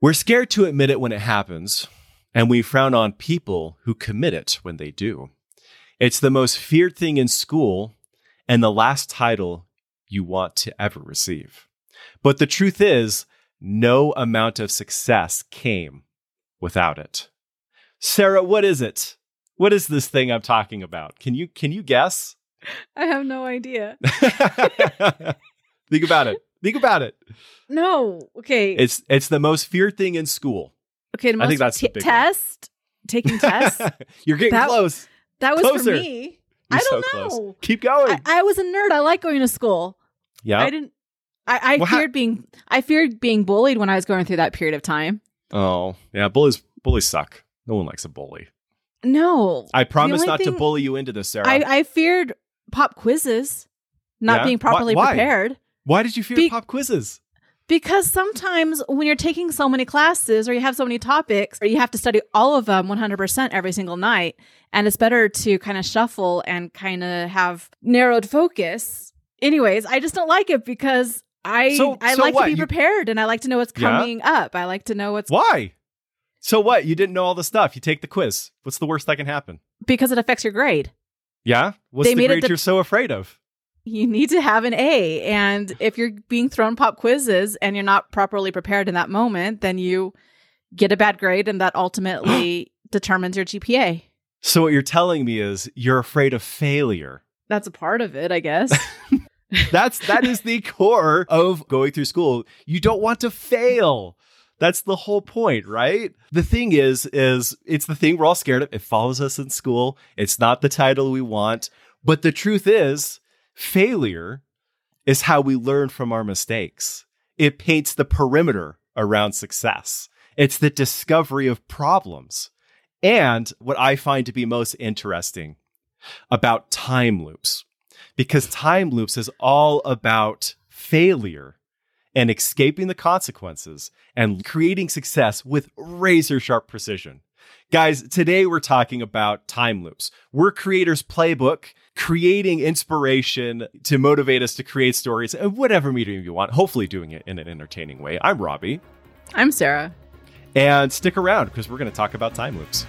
We're scared to admit it when it happens, and we frown on people who commit it when they do. It's the most feared thing in school and the last title you want to ever receive. But the truth is, no amount of success came without it. Sarah, what is it? What is this thing I'm talking about? Can you can you guess? I have no idea. Think about it. Think about it. No. Okay. It's it's the most feared thing in school. okay. The I think that's the t- one. test. Taking tests. You're getting That- close. That was Closer. for me. You're I don't so close. know. Keep going. I, I was a nerd. I like going to school. yeah. I didn't. I, I Well, feared being. I feared being bullied when I was going through that period of time. oh, yeah. Bullies bullies suck. No one likes a bully. No, I promise not to bully you into this, Sarah. I, I feared pop quizzes, not Yeah? being properly why? prepared. Why did you fear Be- pop quizzes? Because sometimes when you're taking so many classes or you have so many topics, or you have to study all of them 100% every single night, and it's better to kind of shuffle and kind of have narrowed focus. Anyways, I just don't like it because I So- I so like what? to be prepared and I like to know what's Yeah? coming up. I like to know what's Why? So what? You didn't know all the stuff. You take the quiz. What's the worst that can happen? because it affects your grade. Yeah. What's They the made it grade the- you're so afraid of? You need to have an A. And if you're being thrown pop quizzes and you're not properly prepared in that moment, then you get a bad grade and that ultimately determines your GPA. So what you're telling me is you're afraid of failure. That's a part of it, I guess. That's that is the core of going through school. You don't want to fail. That's the whole point, right? The thing is is it's the thing we're all scared of. It follows us in school. It's not the title we want, but the truth is failure is how we learn from our mistakes. It paints the perimeter around success. It's the discovery of problems. And what I find to be most interesting about time loops because time loops is all about failure and escaping the consequences and creating success with razor sharp precision. Guys, today we're talking about time loops. We're Creators Playbook, creating inspiration to motivate us to create stories in whatever medium you want, hopefully doing it in an entertaining way. I'm Robbie, I'm Sarah. and stick around because we're going to talk about time loops.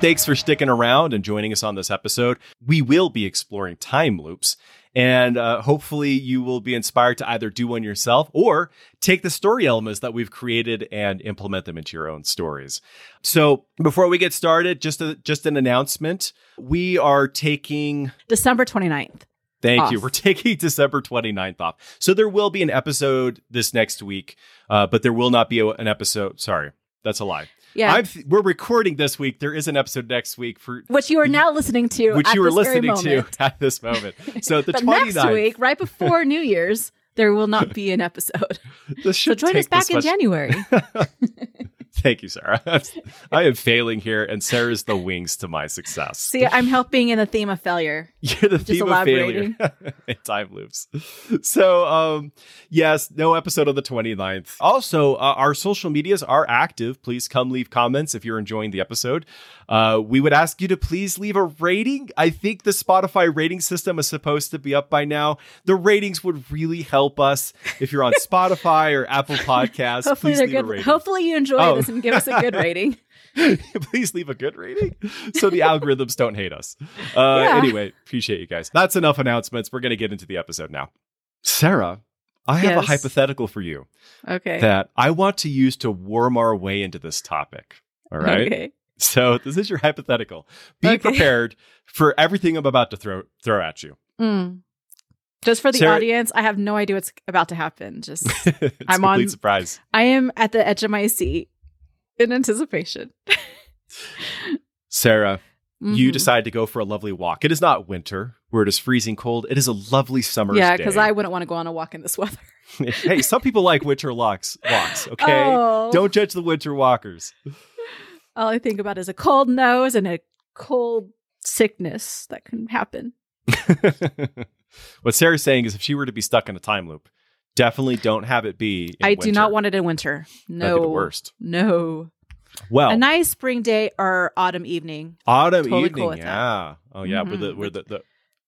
Thanks for sticking around and joining us on this episode. We will be exploring time loops, and uh, hopefully, you will be inspired to either do one yourself or take the story elements that we've created and implement them into your own stories. So, before we get started, just a, just an announcement: we are taking December 29th. Thank you. We're taking December 29th off. So there will be an episode this next week, uh, but there will not be a, an episode. Sorry, that's a lie. Yeah. Th- we're recording this week. There is an episode next week for which you are now listening to. which you very listening to at this moment. So the but 29th. next week, right before New Year's, there will not be an episode. So join us back in January. Thank you, Sarah. I am failing here, and Sarah's the wings to my success. See, I'm helping in the theme of failure. You're the theme of failure time loops. So, um, yes, no episode on the 29th. Also, uh, our social medias are active. Please come leave comments if you're enjoying the episode. Uh, we would ask you to please leave a rating. I think the Spotify rating system is supposed to be up by now. The ratings would really help us if you're on Spotify or Apple Podcasts. Hopefully, please they're good. rating. Hopefully, you enjoy Oh. this and give us a good rating. please leave a good rating so the algorithms don't hate us. Uh, Yeah. Anyway, appreciate you guys. That's enough announcements. We're going to get into the episode now. Sarah, I have a hypothetical for you Okay. that I want to use to worm our way into this topic. All right. Okay. So this is your hypothetical. Be Okay. prepared for everything I'm about to throw throw at you. Mm. Just for the Sarah- audience, I have no idea what's about to happen. Just I'm on- surprise. I am at the edge of my seat in anticipation. Sarah, you Mhm. decide to go for a lovely walk. It is not winter where it is freezing cold. It is a lovely summer Yeah, because I wouldn't want to go on a walk in this weather. hey, some people like winter walks. Walks, okay? Oh. Don't judge the winter walkers. All I think about is a cold nose and a cold sickness that can happen. what Sarah's saying is, if she were to be stuck in a time loop, Definitely don't have it be. in I do not want it in winter. That'd No. be the worst. No. Well, A nice spring day or autumn evening autumn totally evening. cool with that. yeah. Oh yeah. Where the Mhm. where the, the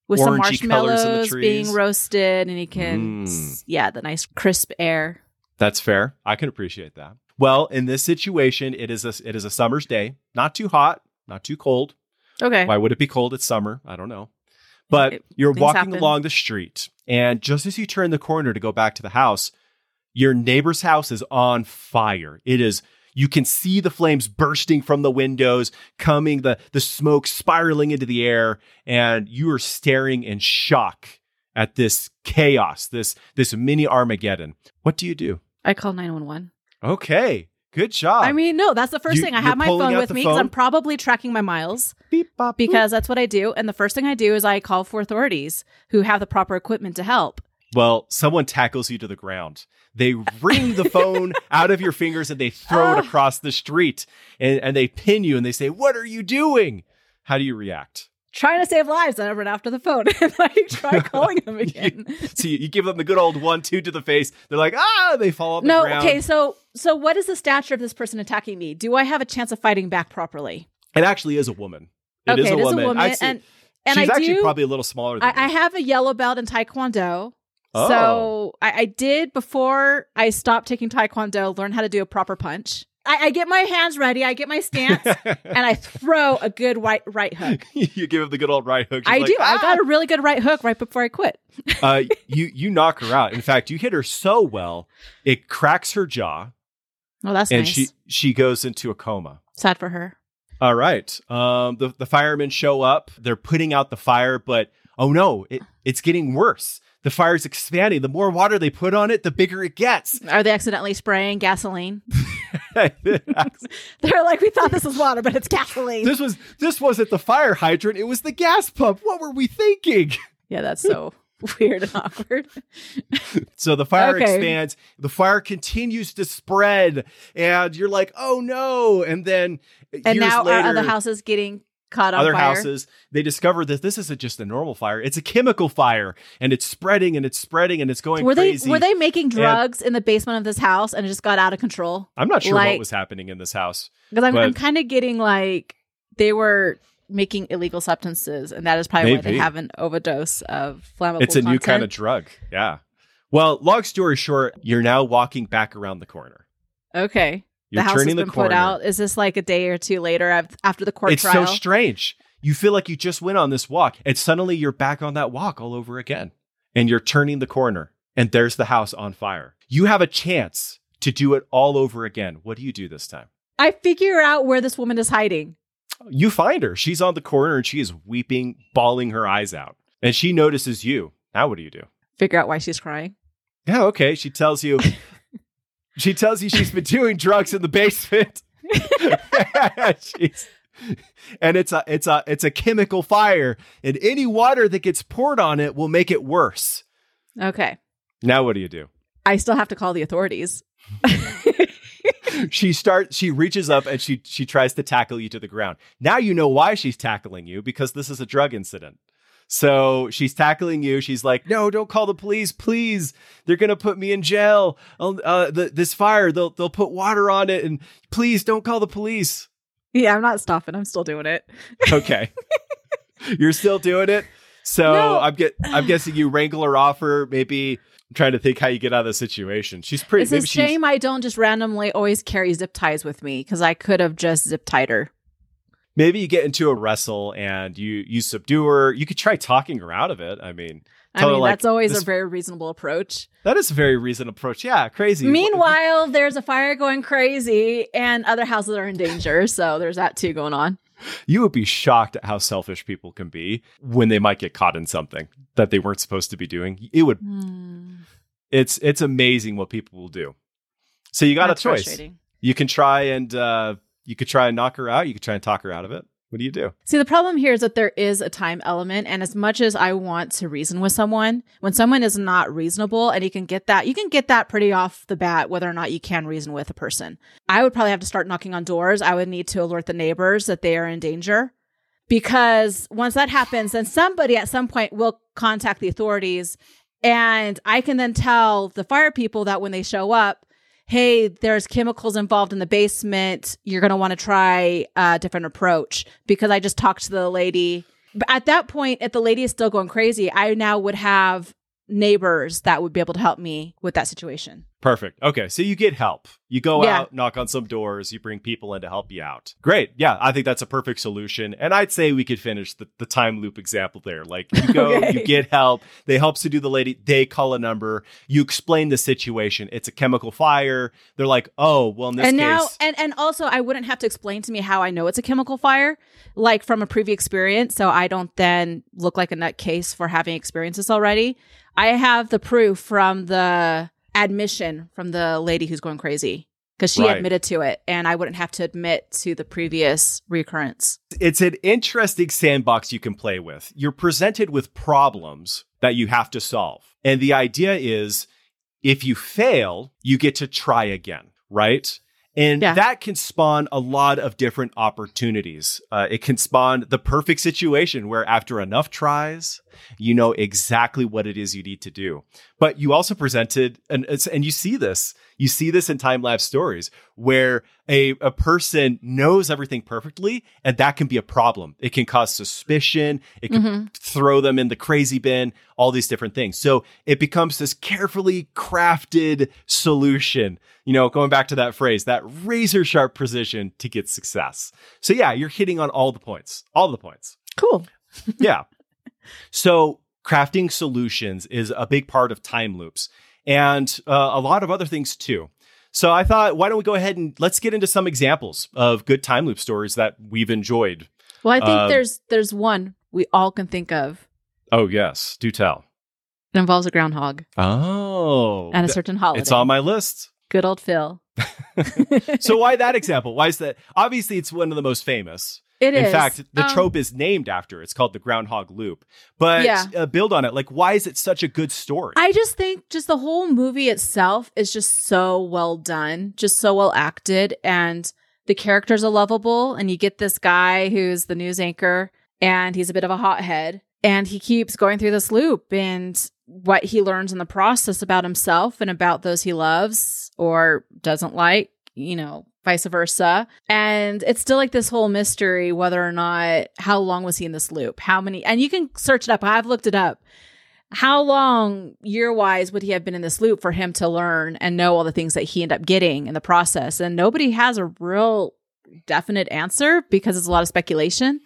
with some Orangey colors in the marshmallows being roasted and you can Mm. yeah, the nice crisp air. That's fair. I can appreciate that. Well, in this situation, it is a it is a summer's day. Not too hot, not too cold. Okay. Why would it be cold? It's summer. I don't know. But It- you're walking happen. along the street, and just as you turn the corner to go back to the house, your neighbor's house is on fire. It is. You can see the flames bursting from the windows, coming the the smoke spiraling into the air, and you are staring in shock at this chaos, this this mini Armageddon. What do you do? I call 911. Okay, good job. I mean, no, that's the first You- thing. I you're have my pulling phone out with the me because phone? I'm probably tracking my miles Beep, bop, boop. because that's what I do. And the first thing I do is I call for authorities who have the proper equipment to help. Well, someone tackles you to the ground. They wring the phone out of your fingers and they throw it Ah. across the street and, and they pin you and they say, What are you doing? How do you react? Trying to save lives, and I run after the phone and I try calling them again. So you, you give them the good old one, two to the face. They're like, Ah, they fall on the no, ground. okay, so so what is the stature of this person attacking me? Do I have a chance of fighting back properly? It actually is a woman. It okay, is a it is woman. a woman, I'd and and she's I actually do. probably a little smaller than I, I have a yellow belt in Taekwondo. Oh. So I, I did before I stopped taking Taekwondo, learn how to do a proper punch. I, I get my hands ready, I get my stance, and I throw a good right right hook. you give him the good old right hook. She's I like, do. I "Ah!" got a really good right hook right before I quit. uh, you you knock her out. In fact, you hit her so well, it cracks her jaw, Oh, that's and nice. she she goes into a coma. Sad for her. All right. Um, the the firemen show up. They're putting out the fire, but oh no, it, it's getting worse. The fire's expanding. The more water they put on it, the bigger it gets. Are they accidentally spraying gasoline? They're like, we thought this was water, but it's gasoline. this was this wasn't the fire hydrant. It was the gas pump. What were we thinking? yeah, that's so weird and awkward. So the fire Okay. expands, the fire continues to spread, and you're like, oh no. And then And now later, our other houses getting caught on other fire. houses, they discover that this isn't just a normal fire, it's a chemical fire, and it's spreading and it's spreading and it's going Were crazy. they were they making drugs in the basement of this house and it just got out of control? I'm not sure what was happening in this house. Because I'm, I'm kind of getting like they were making illegal substances, and that is probably why they have an overdose of flammable. It's a new kind of drug. Yeah. Well, long story short, you're now walking back around the corner. okay. You're the house has turning been the corner. put out. Is this like a day or two later after the court it's trial? so strange. You feel like you just went on this walk, and suddenly you're back on that walk all over again. And you're turning the corner, and there's the house on fire. You have a chance to do it all over again. What do you do this time? I figure out where this woman is hiding. You find her. She's on the corner and she is weeping, bawling her eyes out. And she notices you. Now, what do you do? Figure out why she's crying. Yeah, okay. She tells you. she tells you she's been doing drugs in the basement. She's- and it's a it's a it's a chemical fire, and any water that gets poured on it will make it worse. Okay. Now, what do you do? I still have to call the authorities. She starts. She reaches up and she she tries to tackle you to the ground. Now you know why she's tackling you because this is a drug incident. So she's tackling you. She's like, "No, don't call the police, please. They're gonna put me in jail. Uh, the, this fire, they'll they'll put water on it, and please don't call the police." Yeah, I'm not stopping. I'm still doing it. Okay, you're still doing it. So No. I'm get I'm guessing you wrangle her off her. Maybe I'm trying to think how you get out of the situation. She's pretty. It's a shame I don't just randomly always carry zip ties with me because I could have just zip tied her. maybe you get into a wrestle and you you subdue her. You could try talking her out of it. I mean, I mean, like, that's always this- a very reasonable approach. that is a very reasonable approach. Yeah, crazy. Meanwhile, there's a fire going crazy and other houses are in danger. So there's that too going on. You would be shocked at how selfish people can be when they might get caught in something that they weren't supposed to be doing. It would. It's it's amazing what people will do. So you got That's a choice. You can try and uh, you could try and knock her out. You could try and talk her out of it. What do you do? See, the problem here is that there is a time element. And as much as I want to reason with someone, when someone is not reasonable and you can get that, you can get that pretty off the bat, whether or not you can reason with a person. I would probably have to start knocking on doors. I would need to alert the neighbors that they are in danger. Because once that happens, then somebody at some point will contact the authorities And I can then tell the fire people that when they show up, hey, there's chemicals involved in the basement. You're going to want to try a different approach because I just talked to the lady. But at that point, if the lady is still going crazy, I now would have neighbors that would be able to help me with that situation. Perfect. Okay. So you get help. You go Yeah. out, knock on some doors, you bring people in to help you out. Great. Yeah. I think that's a perfect solution. And I'd say we could finish the, the time loop example there. Like you go, Okay. you get help. They help to do the lady. They call a number. You explain the situation. It's a chemical fire. They're like, oh, well, in this and case. now and and also I wouldn't have to explain to me how I know it's a chemical fire like from a previous experience so I don't then look like a nutcase for having experiences already. I have the proof from the admission from the lady who's going crazy because she Right. admitted to it and I wouldn't have to admit to the previous recurrence. it's an interesting sandbox you can play with. You're presented with problems that you have to solve. And the idea is if you fail, you get to try again, right? And Yeah. that can spawn a lot of different opportunities. Uh, it can spawn the perfect situation where, after enough tries, you know exactly what it is you need to do. But you also presented, and, and you see this, you see this in time lapse stories where a, a person knows everything perfectly, and that can be a problem. It can cause suspicion. It can Mhm. throw them in the crazy bin, all these different things. So it becomes this carefully crafted solution, you know, going back to that phrase, that razor sharp precision to get success. So yeah, you're hitting on all the points, all the points. Cool. yeah. So crafting solutions is a big part of time loops and uh, a lot of other things too. So I thought, why don't we go ahead and let's get into some examples of good time loop stories that we've enjoyed. Well, I think Um, there's there's one we all can think of. Oh, yes. Do tell. It involves a groundhog Oh. and a certain holiday. it's on my list. Good old Phil. So why that example? Why is that? Obviously, it's one of the most famous. It In is. fact, the Um, trope is named after. It's called the Groundhog Loop. But Yeah. uh, build on it. Like, why is it such a good story? I just think just the whole movie itself is just so well done, just so well acted, and the characters are lovable. And you get this guy who's the news anchor, and he's a bit of a hothead, and he keeps going through this loop and what he learns in the process about himself and about those he loves or doesn't like, you know, vice versa. And it's still like this whole mystery whether or not how long was he in this loop? How many and you can search it up. I've looked it up how long year wise would he have been in this loop for him to learn and know all the things that he ended up getting in the process? And nobody has a real definite answer because it's a lot of speculation.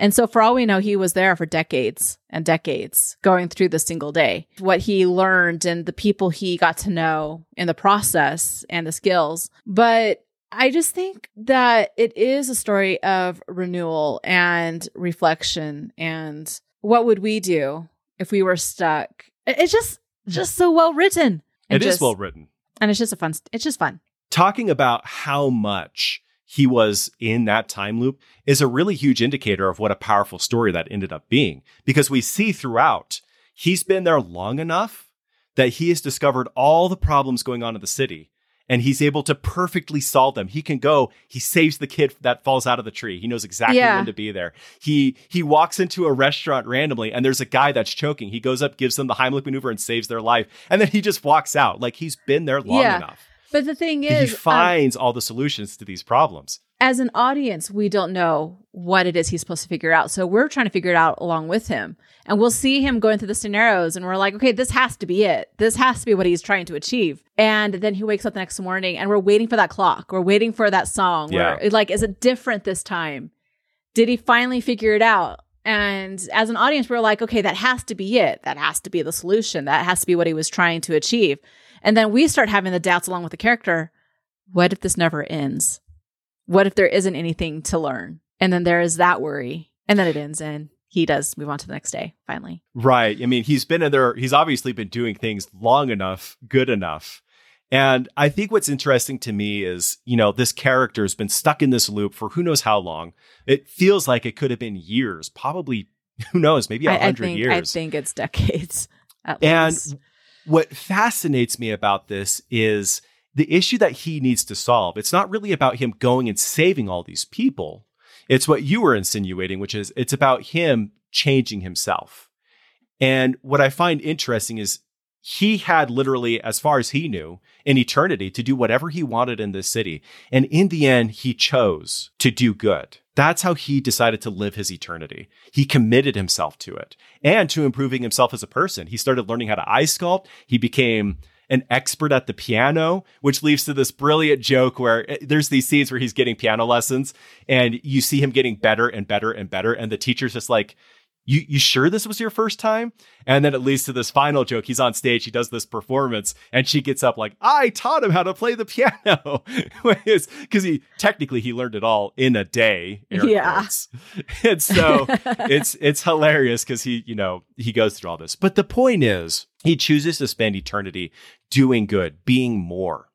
And so, for all we know, he was there for decades and decades going through the single day. What he learned and the people he got to know in the process and the skills. But I just think that it is a story of renewal and reflection and what would we do if we were stuck. It's just just so well written. It is just, well written. and it's just a fun. It's just fun. talking about how much he was in that time loop is a really huge indicator of what a powerful story that ended up being because we see throughout he's been there long enough that he has discovered all the problems going on in the city and he's able to perfectly solve them. He can go, he saves the kid that falls out of the tree. He knows exactly Yeah. when to be there. He he walks into a restaurant randomly and there's a guy that's choking. He goes up, gives them the Heimlich maneuver and saves their life. And then he just walks out. Like he's been there long Yeah. enough But the thing he is, um, finds all the solutions to these problems. As an audience, we don't know what it is he's supposed to figure out. So we're trying to figure it out along with him. And we'll see him going through the scenarios and we're like, okay, this has to be it. This has to be what he's trying to achieve. And then he wakes up the next morning and we're waiting for that clock. We're waiting for that song. Yeah. We're like, is it different this time? Did he finally figure it out? And as an audience, we're like, okay, that has to be it. That has to be the solution. That has to be what he was trying to achieve. And then we start having the doubts along with the character. What if this never ends? What if there isn't anything to learn? And then there is that worry. And then it ends and he does move on to the next day, finally. Right. I mean, he's been in there, he's obviously been doing things long enough, good enough. And I think what's interesting to me is, you know, this character has been stuck in this loop for who knows how long. It feels like it could have been years, probably, who knows, maybe a hundred years. I think it's decades. At And least. what fascinates me about this is the issue that he needs to solve. It's not really about him going and saving all these people. It's what you were insinuating, which is it's about him changing himself. And what I find interesting is he had literally, as far as he knew, an eternity to do whatever he wanted in this city. And in the end, he chose to do good. That's how he decided to live his eternity. He committed himself to it and to improving himself as a person. He started learning how to ice sculpt. He became an expert at the piano, which leads to this brilliant joke where eh, there's these scenes where he's getting piano lessons and you see him getting better and better and better. And the teacher's just like, you you sure this was your first time? And then it leads to this final joke. He's on stage, he does this performance, and she gets up like, I taught him how to play the piano. Because he technically he learned it all in a day. Yeah. Quotes. And so it's it's hilarious because he, you know, he goes through all this. But the point is, he chooses to spend eternity doing good, being more.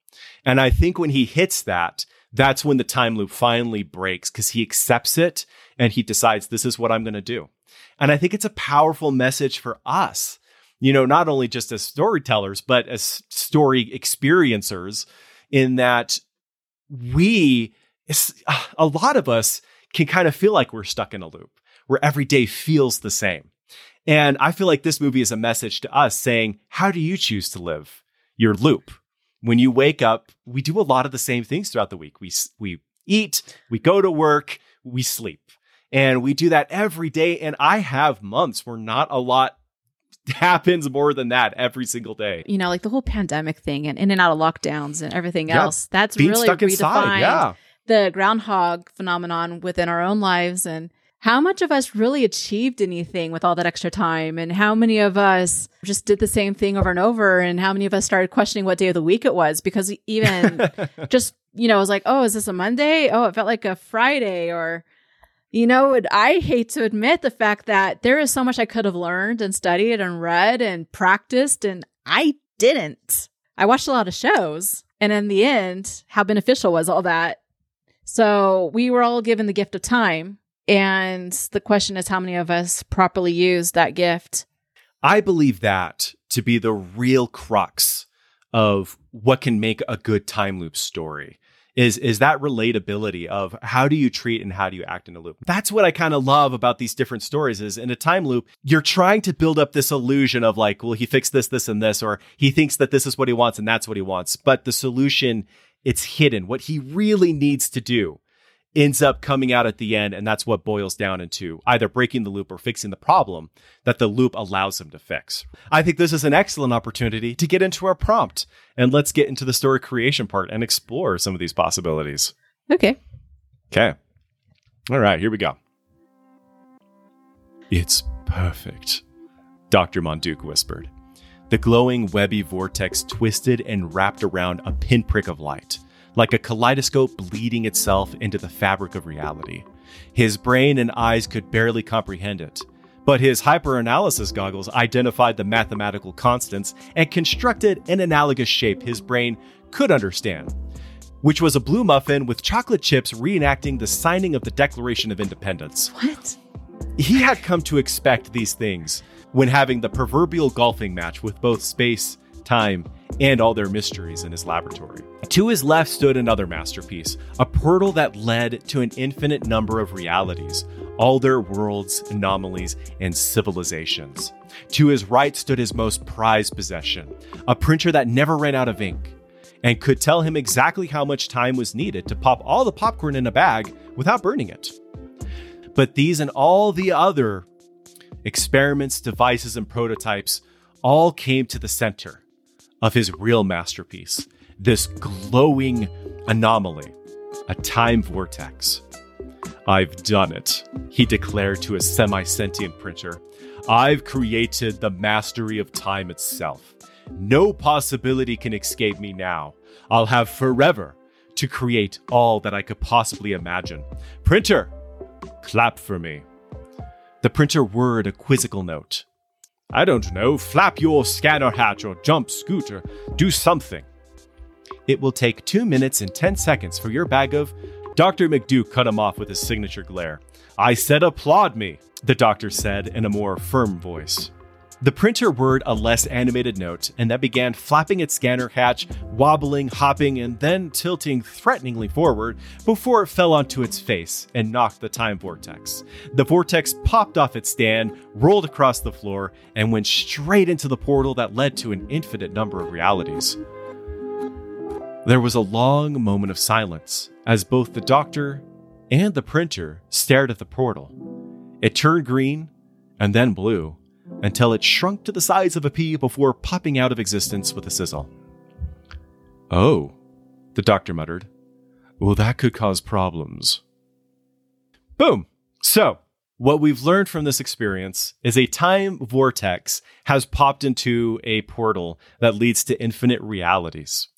And I think when he hits that, that's when the time loop finally breaks because he accepts it and he decides this is what I'm going to do. And I think it's a powerful message for us, you know, not only just as storytellers, but as story experiencers, in that we, uh, a lot of us can kind of feel like we're stuck in a loop where every day feels the same. And I feel like this movie is a message to us saying, how do you choose to live your loop? When you wake up, we do a lot of the same things throughout the week. We, we eat, we go to work, we sleep. And we do that every day. And I have months where not a lot happens more than that every single day. You know, like the whole pandemic thing and in and out of lockdowns and everything else. That's really redefined inside, yeah. the groundhog phenomenon within our own lives and how much of us really achieved anything with all that extra time and how many of us just did the same thing over and over and how many of us started questioning what day of the week it was because even just you know it was like oh is this a monday oh it felt like a friday or you know, I hate to admit the fact that there is so much I could have learned and studied and read and practiced, and I didn't. I watched a lot of shows, and in the end, how beneficial was all that? So we were all given the gift of time. And the question is, how many of us properly use that gift? I believe that to be the real crux of what can make a good time loop story is is that relatability of how do you treat and how do you act in a loop? That's what i kind of love about these different stories is in a time loop you're trying to build up this illusion of like well he fixed this this and this or he thinks that this is what he wants and that's what he wants but the solution it's hidden. What he really needs to do ends up coming out at the end. And that's what boils down into either breaking the loop or fixing the problem that the loop allows him to fix. I think this is an excellent opportunity to get into our prompt and let's get into the story creation part and explore some of these possibilities. Okay. Okay. All right, here we go. It's perfect, Dr. Monduke whispered. The glowing webby vortex twisted and wrapped around a pinprick of light like a kaleidoscope bleeding itself into the fabric of reality. His brain and eyes could barely comprehend it, but his hyperanalysis goggles identified the mathematical constants and constructed an analogous shape his brain could understand, which was a blue muffin with chocolate chips reenacting the signing of the Declaration of Independence. What? He had come to expect these things when having the proverbial golfing match with both space, time, and all their mysteries in his laboratory. To his left stood another masterpiece, a portal that led to an infinite number of realities, all their worlds, anomalies, and civilizations. To his right stood his most prized possession, a printer that never ran out of ink and could tell him exactly how much time was needed to pop all the popcorn in a bag without burning it. But these and all the other experiments, devices, and prototypes all came to the center of his real masterpiece, this glowing anomaly, a time vortex. I've done it, he declared to his semi sentient printer. I've created the mastery of time itself. No possibility can escape me now. I'll have forever to create all that I could possibly imagine. Printer, clap for me. The printer whirred a quizzical note. I don't know, flap your scanner hatch or jump scooter, do something. It will take two minutes and 10 seconds for your bag of. Dr. McDuke cut him off with his signature glare. I said applaud me, the doctor said in a more firm voice. The printer whirred a less animated note and then began flapping its scanner hatch, wobbling, hopping, and then tilting threateningly forward before it fell onto its face and knocked the time vortex. The vortex popped off its stand, rolled across the floor, and went straight into the portal that led to an infinite number of realities. There was a long moment of silence as both the doctor and the printer stared at the portal. It turned green and then blue until it shrunk to the size of a pea before popping out of existence with a sizzle. Oh, the doctor muttered. Well, that could cause problems. Boom. So, what we've learned from this experience is a time vortex has popped into a portal that leads to infinite realities.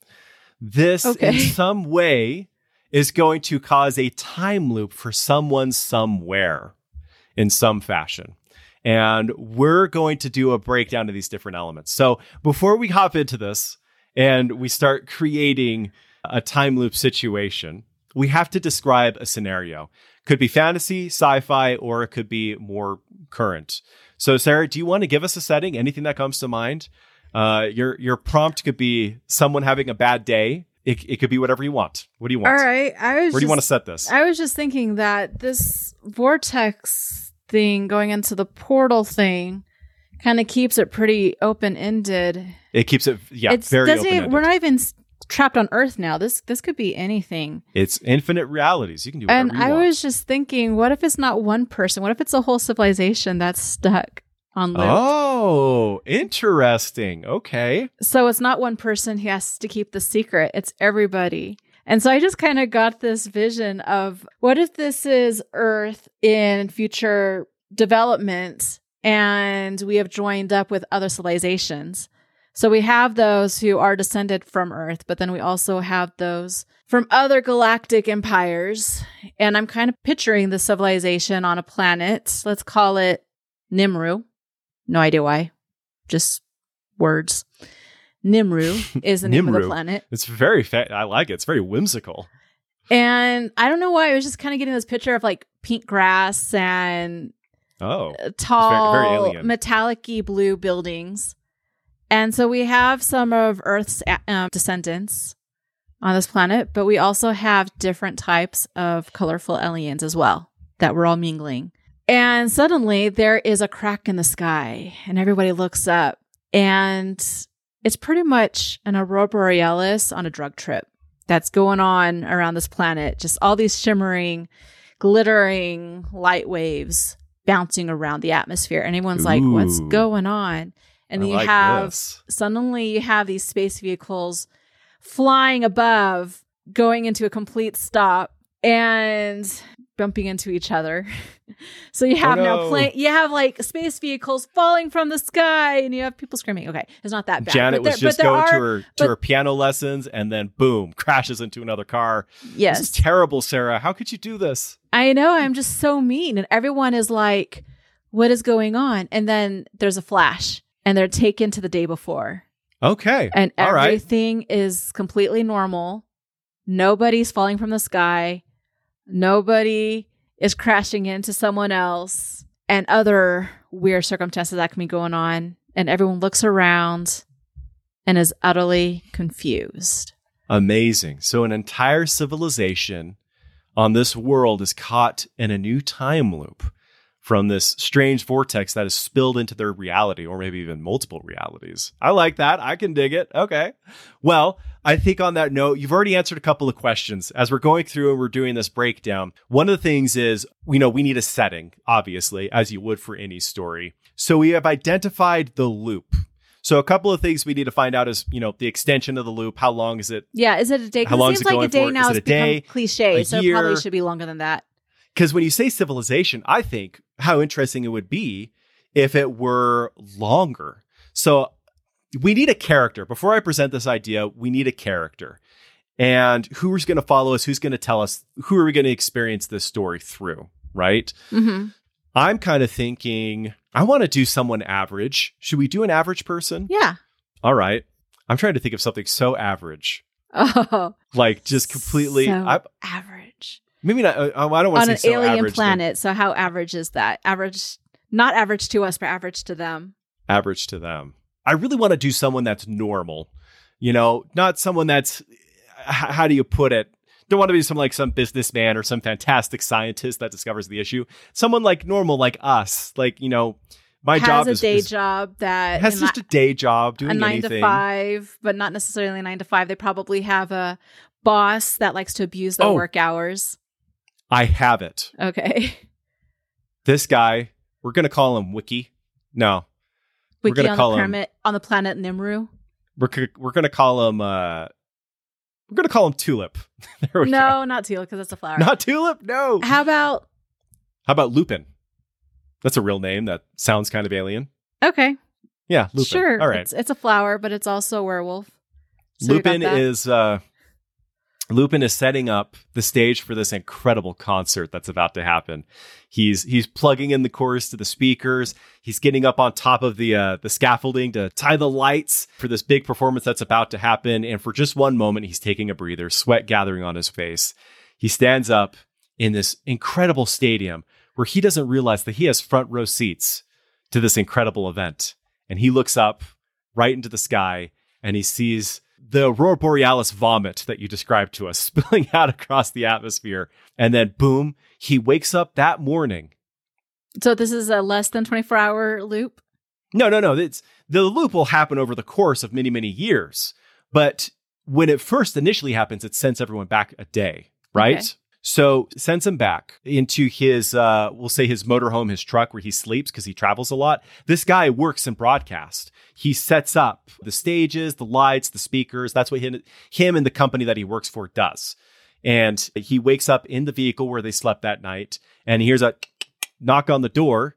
This, Okay. in some way, is going to cause a time loop for someone somewhere in some fashion. And we're going to do a breakdown of these different elements. So before we hop into this and we start creating a time loop situation, we have to describe a scenario. Could be fantasy, sci fi, or it could be more current. So, Sarah, do you want to give us a setting? Anything that comes to mind? Uh, your your prompt could be someone having a bad day. It, it could be whatever you want. What do you want? All right. I was Where do you want to set this? I was just thinking that this vortex thing going into the portal thing kind of keeps it pretty open ended. It keeps it, yeah, it's very open. we're not even trapped on Earth now. This this could be anything. It's infinite realities. You can do whatever And I want. was just thinking, what if it's not one person? What if it's a whole civilization that's stuck on loop? Oh, interesting. Okay. So it's not one person who has to keep the secret, it's everybody. And so I just kind of got this vision of what if this is Earth in future development and we have joined up with other civilizations. So we have those who are descended from Earth, but then we also have those from other galactic empires. And I'm kind of picturing the civilization on a planet. Let's call it Nimru. No idea why. Just words. Nimru is the name of Nimru. the planet. It's very, fa- I like it. It's very whimsical. And I don't know why. I was just kind of getting this picture of like pink grass and Oh, tall, very alien. metallic blue buildings. And so we have some of Earth's um, descendants on this planet, but we also have different types of colorful aliens as well that we're all mingling. And suddenly there is a crack in the sky, and everybody looks up, and it's pretty much an aurora borealis on a drug trip that's going on around this planet. Just all these shimmering, glittering light waves bouncing around the atmosphere, and everyone's like, "What's going on?" And then you like have this. suddenly you have these space vehicles flying above, going into a complete stop, and bumping into each other. so you oh, have now no. plane. You have like space vehicles falling from the sky, and you have people screaming. Okay, it's not that bad. Janet but was there- just but there going to her to but- her piano lessons, and then boom, crashes into another car. Yes, This is terrible, Sarah. How could you do this? I know. I'm just so mean, and everyone is like, "What is going on?" And then there's a flash, and they're taken to the day before. Okay, and all right. everything is completely normal. Nobody's falling from the sky. Nobody is crashing into someone else and other weird circumstances that can be going on. And everyone looks around and is utterly confused. Amazing. So an entire civilization on this world is caught in a new time loop from this strange vortex that is spilled into their reality or maybe even multiple realities. I like that. I can dig it. Okay. Well, I think on that note, you've already answered a couple of questions. As we're going through and we're doing this breakdown, one of the things is, you know, we need a setting, obviously, as you would for any story. So we have identified the loop. So a couple of things we need to find out is, you know, the extension of the loop. How long is it? Yeah, is it a day? How long it is seems it like going a day for? now Is it has a day, become cliche, a so it probably should be longer than that. Because when you say civilization, I think how interesting it would be if it were longer. So we need a character. Before I present this idea, we need a character. And who's going to follow us? Who's going to tell us? Who are we going to experience this story through? Right? hmm I'm kind of thinking, I want to do someone average. Should we do an average person? Yeah. All right. I'm trying to think of something so average. Oh, Like just completely, so I, average. Maybe not. uh, I don't want to. on to an say so alien planet. So how average is that? Average, not average to us, but average to them. average to them. I really want to do someone that's normal, you know, not someone that's, h- how do you put it? Don't want to be some like some businessman or some fantastic scientist that discovers the issue. Someone like normal, like us, like, you know, my Has job a is, day is- job that has just a day job doing a nine anything. to five, but not necessarily a nine to five. They probably have a boss that likes to abuse their Oh. work hours. I have it. Okay. This guy, we're going to call him Wiki. No, We're Wiki gonna on call the him- on the planet Nimru. we're, we're going to call him, uh, we're going to call him Tulip. we go. No, not Tulip because it's a flower. Not Tulip. No. How about How about Lupin? That's a real name that sounds kind of alien. okay? Yeah, Lupin. Sure. All right. It's, it's a flower, but it's also a werewolf. So Lupin is uh Lupin is setting up the stage for this incredible concert that's about to happen. He's he's plugging in the chorus to the speakers. He's getting up on top of the uh, the scaffolding to tie the lights for this big performance that's about to happen. And for just one moment, he's taking a breather, sweat gathering on his face. He stands up in this incredible stadium where he doesn't realize that he has front row seats to this incredible event. And he looks up right into the sky and he sees the aurora borealis vomit that you described to us spilling out across the atmosphere. And then, boom, he wakes up that morning. So this is a less than 24 hour loop. No, no, no. It's the loop will happen over the course of many, many years. But when it first initially happens, it sends everyone back a day, right? Okay. So sends him back into his, uh, we'll say his motorhome, his truck where he sleeps because he travels a lot. This guy works in broadcast. He sets up the stages, the lights, the speakers. That's what him, him and the company that he works for does. And he wakes up in the vehicle where they slept that night and he hears a knock on the door.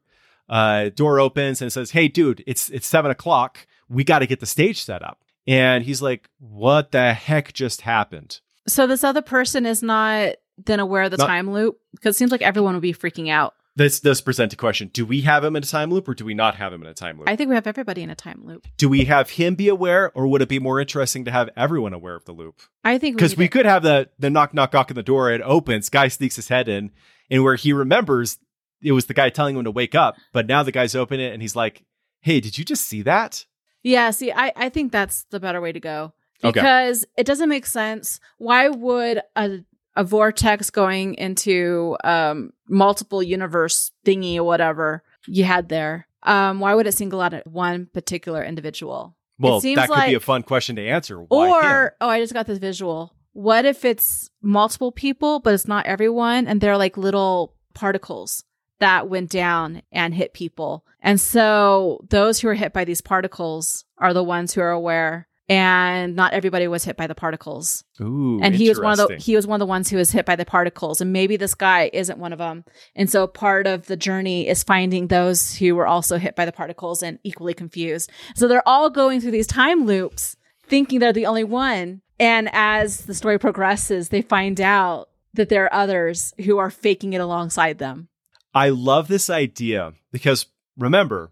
Uh, door opens and says, Hey, dude, it's, it's seven o'clock. We got to get the stage set up. And he's like, What the heck just happened? So this other person is not then aware of the Not- time loop because it seems like everyone would be freaking out. This does present a question. Do we have him in a time loop or do we not have him in a time loop? I think we have everybody in a time loop. do we have him be aware or would it be more interesting to have everyone aware of the loop? I think Because we need could have the the knock knock knock on the door, it opens, guy sneaks his head in, and where he remembers it was the guy telling him to wake up, but now the guy's open it and he's like, Hey, did you just see that? Yeah, see, I, I think that's the better way to go Okay. because it doesn't make sense. Why would a a vortex going into um multiple universe thingy or whatever you had there? Um, why would it single out at one particular individual? Well, seems that could be a fun question to answer. Why or him? oh, I just got this visual. What if it's multiple people, but it's not everyone, and they're like little particles that went down and hit people, and so those who are hit by these particles are the ones who are aware, and not everybody was hit by the particles. Ooh, and he was one of the he was one of the ones who was hit by the particles, and maybe this guy isn't one of them. And so part of the journey is finding those who were also hit by the particles and equally confused. So they're all going through these time loops, thinking they're the only one. And as the story progresses, they find out that there are others who are faking it alongside them. I love this idea because remember,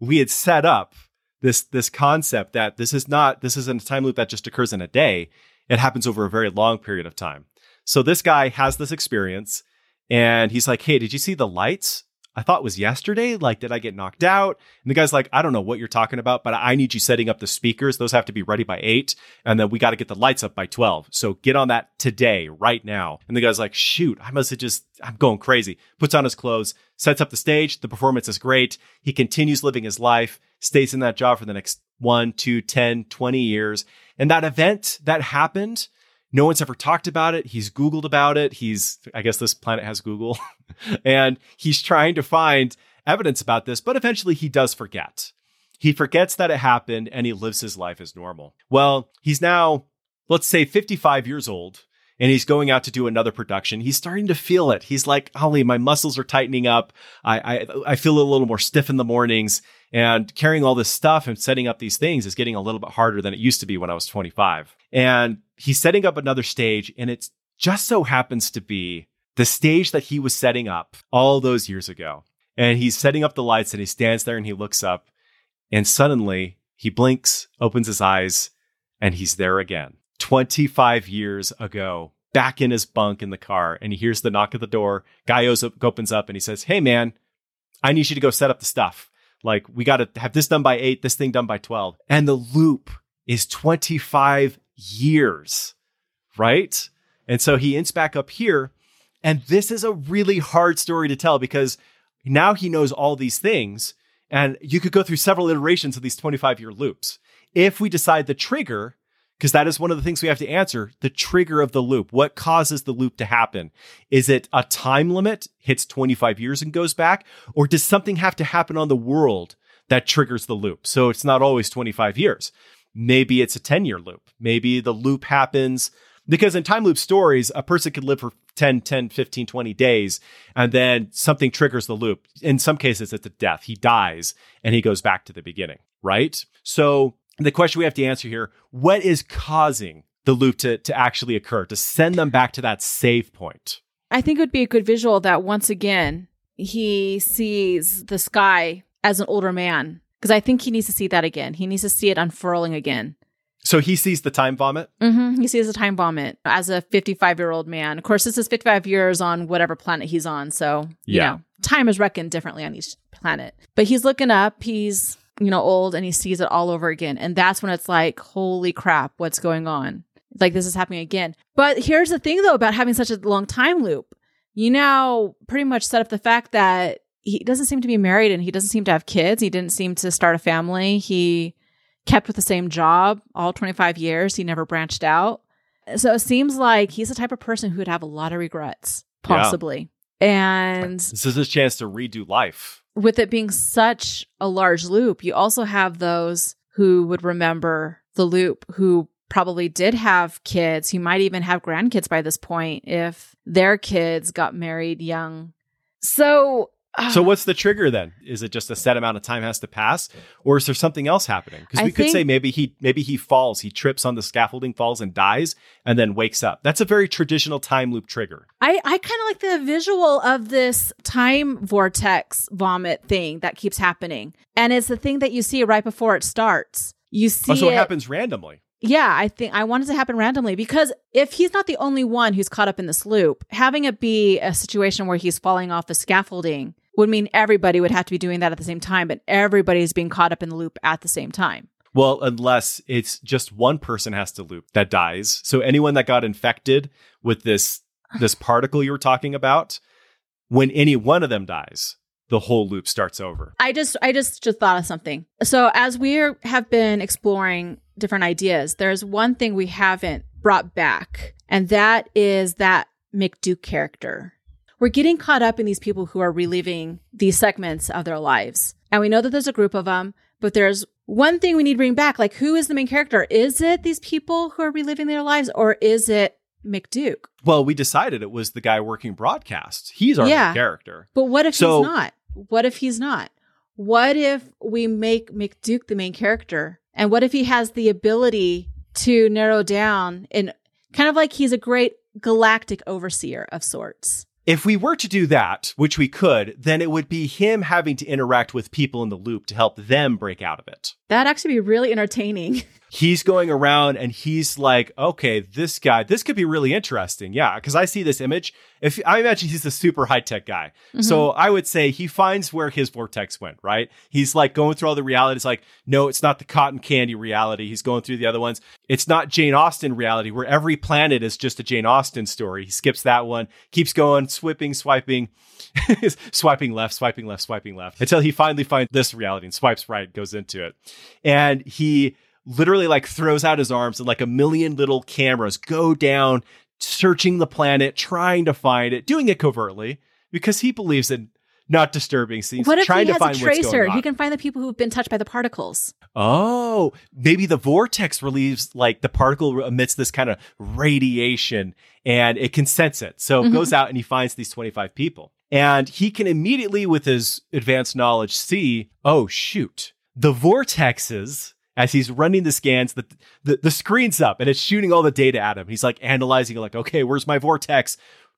we had set up this this concept that this is not this isn't a time loop that just occurs in a day. It happens over a very long period of time. So this guy has this experience and he's like, "Hey, did you see the lights? I thought it was yesterday. Like, did I get knocked out?" And the guy's like, "I don't know what you're talking about, but I need you setting up the speakers. Those have to be ready by 8, and then we got to get the lights up by 12. So get on that today, right now." And the guy's like, "Shoot, I must have just I'm going crazy." Puts on his clothes, sets up the stage. The performance is great. He continues living his life, stays in that job for the next one, two, 10, 20 years. And that event that happened, no one's ever talked about it. He's Googled about it. He's, I guess this planet has Google, and he's trying to find evidence about this, but eventually he does forget. He forgets that it happened and he lives his life as normal. Well, he's now, let's say, 55 years old and he's going out to do another production. He's starting to feel it. He's like, Holly, my muscles are tightening up. I, I, I feel a little more stiff in the mornings and carrying all this stuff and setting up these things is getting a little bit harder than it used to be when I was 25. And he's setting up another stage and it just so happens to be the stage that he was setting up all those years ago. And he's setting up the lights and he stands there and he looks up and suddenly he blinks, opens his eyes, and he's there again. 25 years ago, back in his bunk in the car, and he hears the knock at the door. Guy opens up and he says, Hey, man, I need you to go set up the stuff. Like we got to have this done by 8, this thing done by 12. And the loop is 25 years, right? And so he ends back up here. And this is a really hard story to tell because now he knows all these things. And you could go through several iterations of these 25 year loops. If we decide the trigger, because that is one of the things we have to answer the trigger of the loop. What causes the loop to happen? Is it a time limit, hits 25 years and goes back? Or does something have to happen on the world that triggers the loop? So it's not always 25 years. Maybe it's a 10 year loop. Maybe the loop happens because in time loop stories, a person could live for 10, 10, 15, 20 days, and then something triggers the loop. In some cases, it's a death. He dies and he goes back to the beginning, right? So the question we have to answer here what is causing the loop to, to actually occur, to send them back to that save point? I think it would be a good visual that once again, he sees the sky as an older man. Because I think he needs to see that again. He needs to see it unfurling again. So he sees the time vomit? Mm-hmm. He sees the time vomit as a 55 year old man. Of course, this is 55 years on whatever planet he's on. So, you Yeah. know, time is reckoned differently on each planet. But he's looking up, he's, you know, old and he sees it all over again. And that's when it's like, holy crap, what's going on? Like, this is happening again. But here's the thing, though, about having such a long time loop. You now pretty much set up the fact that he doesn't seem to be married and he doesn't seem to have kids. He didn't seem to start a family. He kept with the same job all 25 years. He never branched out. So it seems like he's the type of person who would have a lot of regrets, Yeah. possibly. And This is his chance to redo life. With it being such a large loop, you also have those who would remember the loop who probably did have kids, who might even have grandkids by this point if their kids got married young. So, So uh, what's the trigger then? Is it just a set amount of time has to pass, or is there something else happening? Because we could say maybe he maybe he falls, he trips on the scaffolding, falls and dies, and then wakes up. That's a very traditional time loop trigger. I, I kind of like the visual of this time vortex vomit thing that keeps happening. And it's the thing that you see right before it starts. You see Oh, so it it- happens randomly. Yeah, I think I want it to happen randomly because if he's not the only one who's caught up in this loop, having it be a situation where he's falling off the scaffolding would mean everybody would have to be doing that at the same time, but everybody's being caught up in the loop at the same time. Well, unless it's just one person has to loop that dies. So anyone that got infected with this this particle you were talking about, when any one of them dies, the whole loop starts over. I just I just just thought of something. So as we are, have been exploring different ideas, there's one thing we haven't brought back, and that is that McDuke character. We're getting caught up in these people who are reliving these segments of their lives. And we know that there's a group of them, but there's one thing we need to bring back. Like, who is the main character? Is it these people who are reliving their lives, or is it McDuke? Well, we decided it was the guy working broadcast. He's our main Yeah. character. But what if So- he's not? What if he's not? What if we make McDuke the main character? And what if he has the ability to narrow down and kind of like he's a great galactic overseer of sorts? If we were to do that, which we could, then it would be him having to interact with people in the loop to help them break out of it. That'd actually be really entertaining. He's going around and he's like, okay, this guy, this could be really interesting. Yeah. Cause I see this image. If I imagine he's a super high tech guy. So mm-hmm. I would say he finds where his vortex went, right? He's like going through all the realities, like, no, it's not the cotton candy reality. He's going through the other ones. It's not Jane Austen reality where every planet is just a Jane Austen story. He skips that one, keeps going, swiping, swiping, swiping left, swiping left, swiping left until he finally finds this reality and swipes right, goes into it. And he literally like throws out his arms and like a million little cameras go down, searching the planet, trying to find it, doing it covertly because he believes in not disturbing scenes, what if trying he to has find a tracer? He can find the people who've been touched by the particles. Oh, maybe the vortex relieves like the particle emits this kind of radiation and it can sense it. So it Mhm. goes out and he finds these 25 people. And he can immediately, with his advanced knowledge, see, oh, shoot, the vortexes, as he's running the scans, the, the, the screen's up and it's shooting all the data at him. He's like analyzing, like, okay, where's my vortex?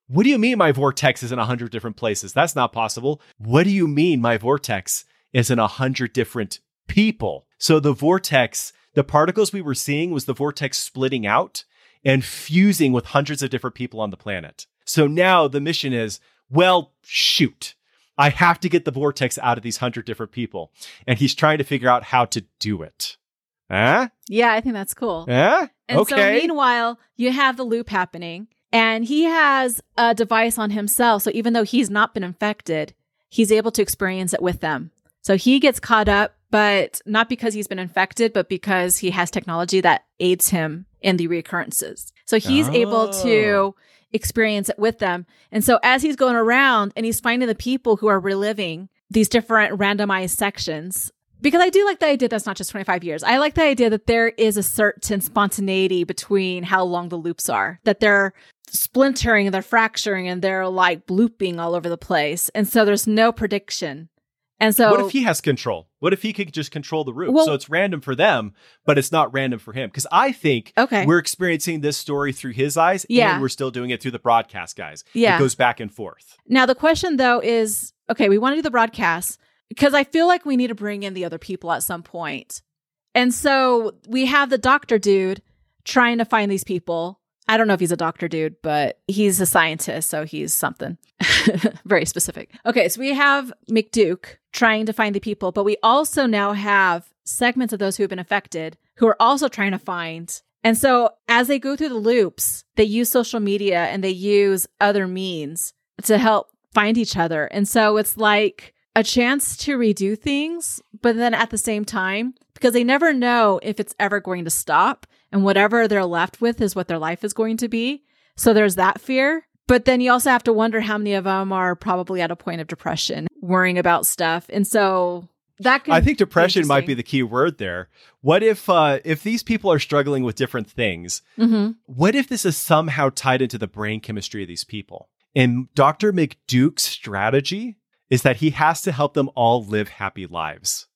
What do you mean my vortex is in a 100 different places? That's not possible. What do you mean my vortex is in a 100 different people? So the vortex, the particles we were seeing was the vortex splitting out and fusing with hundreds of different people on the planet. So now the mission is, well, shoot. I have to get the vortex out of these hundred different people. And he's trying to figure out how to do it. Huh? Yeah, I think that's cool. Yeah? And okay. so meanwhile, you have the loop happening and he has a device on himself. So even though he's not been infected, he's able to experience it with them. So he gets caught up, but not because he's been infected, but because he has technology that aids him in the recurrences. So he's able Oh. to experience it with them. And so as he's going around and he's finding the people who are reliving these different randomized sections, because I do like the idea that's not just 25 years. I like the idea that there is a certain spontaneity between how long the loops are, that they're splintering, and they're fracturing, and they're like blooping all over the place. And so there's no prediction. And so what if he has control? What if he could just control the route? Well- so it's random for them, but it's not random for him. Because I think Okay. we're experiencing this story through his eyes, Yeah. and we're still doing it through the broadcast guys. Yeah. It goes back and forth. Now, the question though is okay, we want to do the broadcast because I feel like we need to bring in the other people at some point. And so we have the doctor dude trying to find these people. I don't know if he's a doctor dude, but he's a scientist, so he's something very specific. Okay, so we have McDuke trying to find the people, but we also now have segments of those who have been affected who are also trying to find. And so as they go through the loops, they use social media and they use other means to help find each other. And so it's like a chance to redo things, but then at the same time, because they never know if it's ever going to stop and whatever they're left with is what their life is going to be. So there's that fear. But then you also have to wonder how many of them are probably at a point of depression, worrying about stuff. And so that could I think depression might be the key word there. What if uh, if these people are struggling with different things? Mhm. What if this is somehow tied into the brain chemistry of these people? And Dr. McDuke's strategy is that he has to help them all live happy lives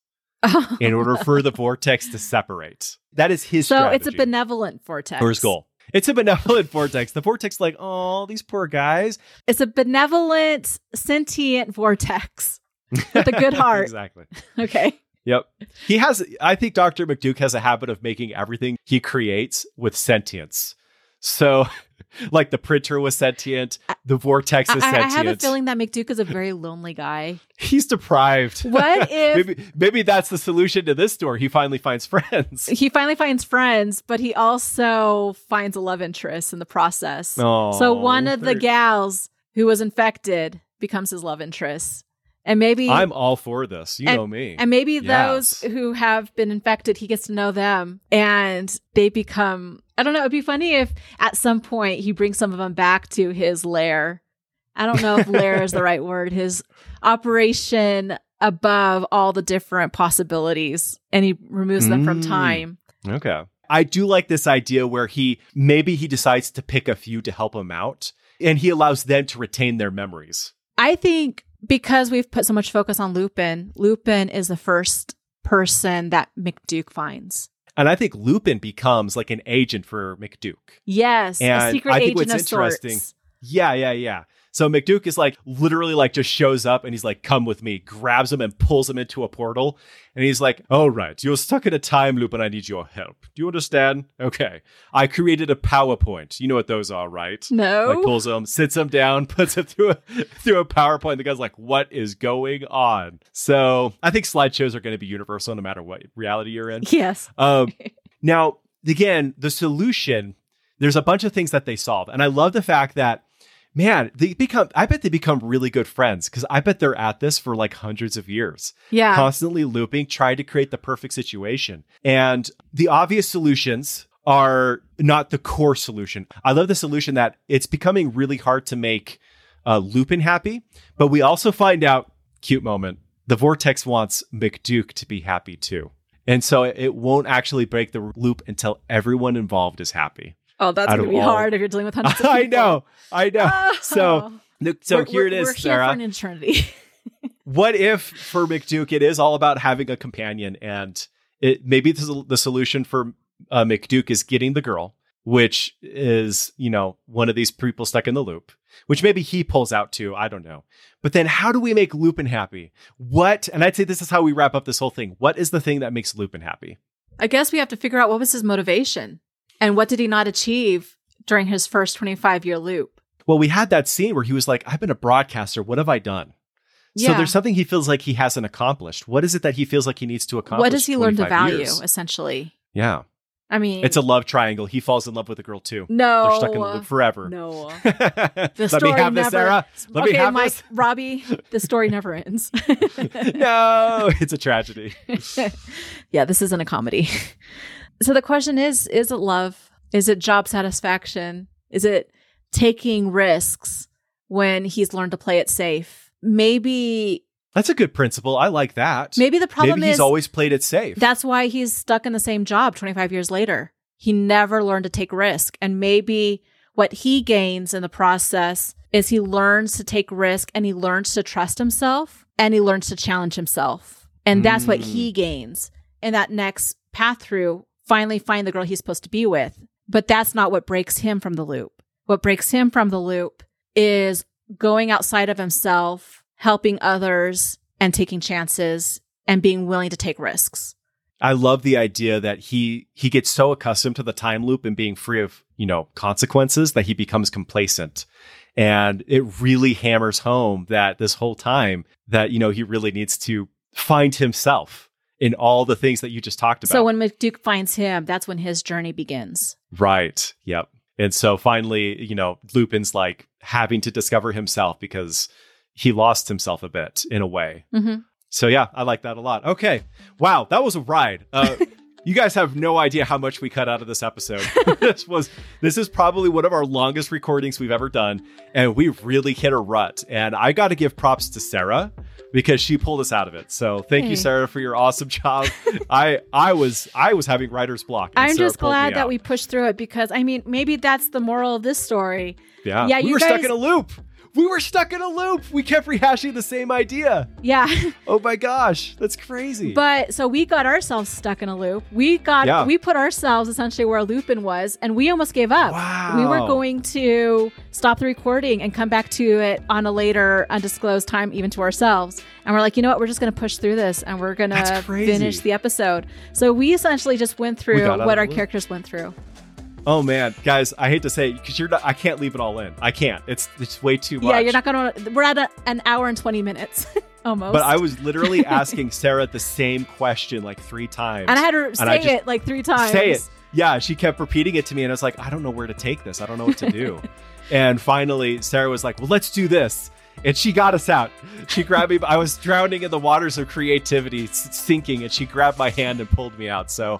in order for the vortex to separate. That is his so strategy. it's a benevolent vortex. or his goal. It's a benevolent vortex. The vortex, like, oh, these poor guys. It's a benevolent, sentient vortex with a good heart. exactly. Okay. Yep. He has, I think Dr. McDuke has a habit of making everything he creates with sentience. So, like the printer was sentient, the vortex is I- I sentient. have a feeling that McDuke is a very lonely guy. He's deprived. What if- maybe, maybe that's the solution to this story. He finally finds friends. He finally finds friends, but he also finds a love interest in the process. Oh, so one of the gals who was infected becomes his love interest. And maybe I'm all for this. You know me. and maybe Yes. those who have been infected, he gets to know them and they become I don't know, it'd be funny if at some point he brings some of them back to his lair. I don't know if lair is the right word. His operation above all the different possibilities and he removes them from Mm. time. Okay. I do like this idea where he maybe he decides to pick a few to help him out and he allows them to retain their memories. I think because we've put so much focus on Lupin, Lupin is the first person that McDuke finds. And I think Lupin becomes like an agent for McDuke. Yes, a secret I think agent what's of sorts. Yeah, yeah, yeah. So McDuke is like literally like just shows up and he's like, come with me, grabs him and pulls him into a portal. And he's like, all right, you're stuck in a time loop and I need your help. Do you understand? Okay. I created a PowerPoint. You know what those are, right? No. Like pulls him, sits him down, puts him through a through a PowerPoint. The guy's like, "What is going on?" So I think slideshows are going to be universal no matter what reality you're in. yes. Um, now, again, the solution. There's a bunch of things that they solve, and I love the fact that, man, they become. I bet they become really good friends because I bet they're at this for like hundreds of years Yeah. constantly looping, trying to create the perfect situation. And the obvious solutions are not the core solution. I love the solution that it's becoming really hard to make uh, Lupin happy, but we also find out, cute moment, the Vortex wants McDuke to be happy too. And so it- it won't actually break the loop until everyone involved is happy. Oh, that's gonna be all- hard if you're dealing with hundreds of people. I know, I know. So, Oh. so We're- here it we're- is, We're here Sarah for an eternity. what if for McDuke it is all about having a companion and it maybe the, the solution for uh, McDuke is getting the girl, which is you know one of these people stuck in the loop, which maybe he pulls out too. I don't know. But then how do we make Lupin happy? What? And I'd say this is how we wrap up this whole thing. What is the thing that makes Lupin happy? I guess we have to figure out what was his motivation and what did he not achieve during his first 25 year loop. Well, we had that scene where he was like, "I've been a broadcaster. What have I done?" Yeah. So there's something he feels like he hasn't accomplished. What is it that he feels like he needs to accomplish? what does he learn to value, years? essentially? Yeah. I mean, It's a love triangle. He falls in love with a girl too. no. They're stuck in a loop forever. No. Let story me have never. this, Sarah. Let okay, me have Mike, this. Robbie, the story never ends. no, it's a tragedy. yeah, this isn't a comedy. So the question is is it love? Is it job satisfaction? Is it taking risks when he's learned to play it safe? Maybe That's a good principle. I like that. maybe the problem Maybe he's is always played it safe. that's why he's stuck in the same job 25 years later. He never learned to take risk and maybe what he gains in the process is he learns to take risk and he learns to trust himself and he learns to challenge himself. And that's what Mm. he gains in that next path through finally find the girl he's supposed to be with. But that's not what breaks him from the loop. What breaks him from the loop is going outside of himself, helping others and taking chances and being willing to take risks. I love the idea that he he gets so accustomed to the time loop and being free of, you know, consequences that he becomes complacent. And it really hammers home that this whole time that, you know, he really needs to find himself in all the things that you just talked about. So when McDuke finds him, that's when his journey begins. Right. Yep. And so finally, you know, Lupin's like having to discover himself because he lost himself a bit in a way. hmm So yeah, I like that a lot. Okay. Wow, that was a ride. Uh You guys have no idea how much we cut out of this episode. this was this is probably one of our longest recordings we've ever done, and we really hit a rut. And I got to give props to Sarah because she pulled us out of it. So thank you, Sarah, for your awesome job. I I was I was having writer's block. I'm Sarah just glad that we pushed through it because I mean, maybe that's the moral of this story. yeah yeah, we you were stuck in a loop. We were stuck in a loop. We kept rehashing the same idea. Yeah. Oh my gosh, that's crazy. but so we got ourselves stuck in a loop. We got Yeah. we put ourselves essentially where Lupin was and we almost gave up. Wow. We were going to stop the recording and come back to it on a later undisclosed time even to ourselves. And we're like, you know what? We're just going to push through this and we're going to finish the episode. So we essentially just went through out what our loop. characters went through. Oh man, guys, I hate to say because you're not. I can't leave it all in. I can't. It's it's way too much. Yeah, you're not going to we're at a, an hour and 20 minutes almost. But I was literally asking Sarah the same question like three times. and I had to say it like 3 times. say it. Yeah, she kept repeating it to me, and I was like, I don't know where to take this. I don't know what to do. and finally, Sarah was like, Well, let's do this. And she got us out. She grabbed me. I was drowning in the waters of creativity, sinking, and she grabbed my hand and pulled me out. So,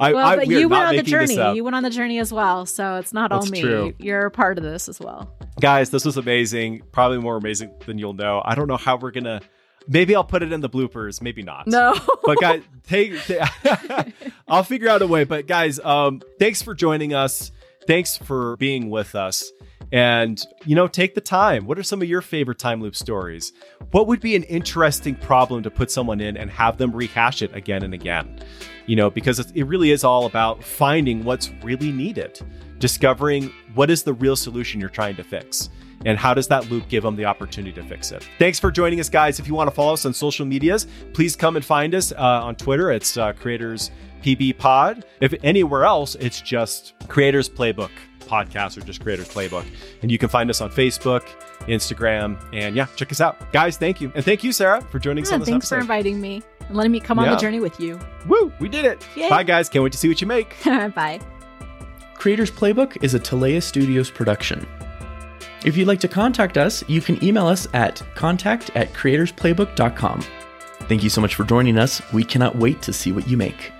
I, Well, I but we you went on the journey. You went on the journey as well. So it's not all me. true. You're a part of this as well. guys this was amazing probably more amazing than you'll know i don't know how we're gonna maybe i'll put it in the bloopers maybe not No. but guys take, ta- i'll figure out a way but guys um thanks for joining us thanks for being with us and you know take the time. What are some of your favorite time loop stories? What would be an interesting problem to put someone in and have them rehash it again and again? You know because it really is all about finding what's really needed discovering what is the real solution you're trying to fix and how does that loop give them the opportunity to fix it. Thanks for joining us guys. If you want to follow us on social medias please come and find us uh, on twitter. It's uh, creators pb pod. If anywhere else it's just creators playbook podcast or just creators playbook and you can find us on facebook instagram and yeah check us out guys thank you and thank you sarah for joining us on this thanks for inviting me and letting me come on Yeah. the journey with you. woo we did it Yay. bye guys can't wait to see what you make Bye. Creators Playbook is a Talea Studios production. If you'd like to contact us, you can email us at contact at creatorsplaybook.com. Thank you so much for joining us. We cannot wait to see what you make.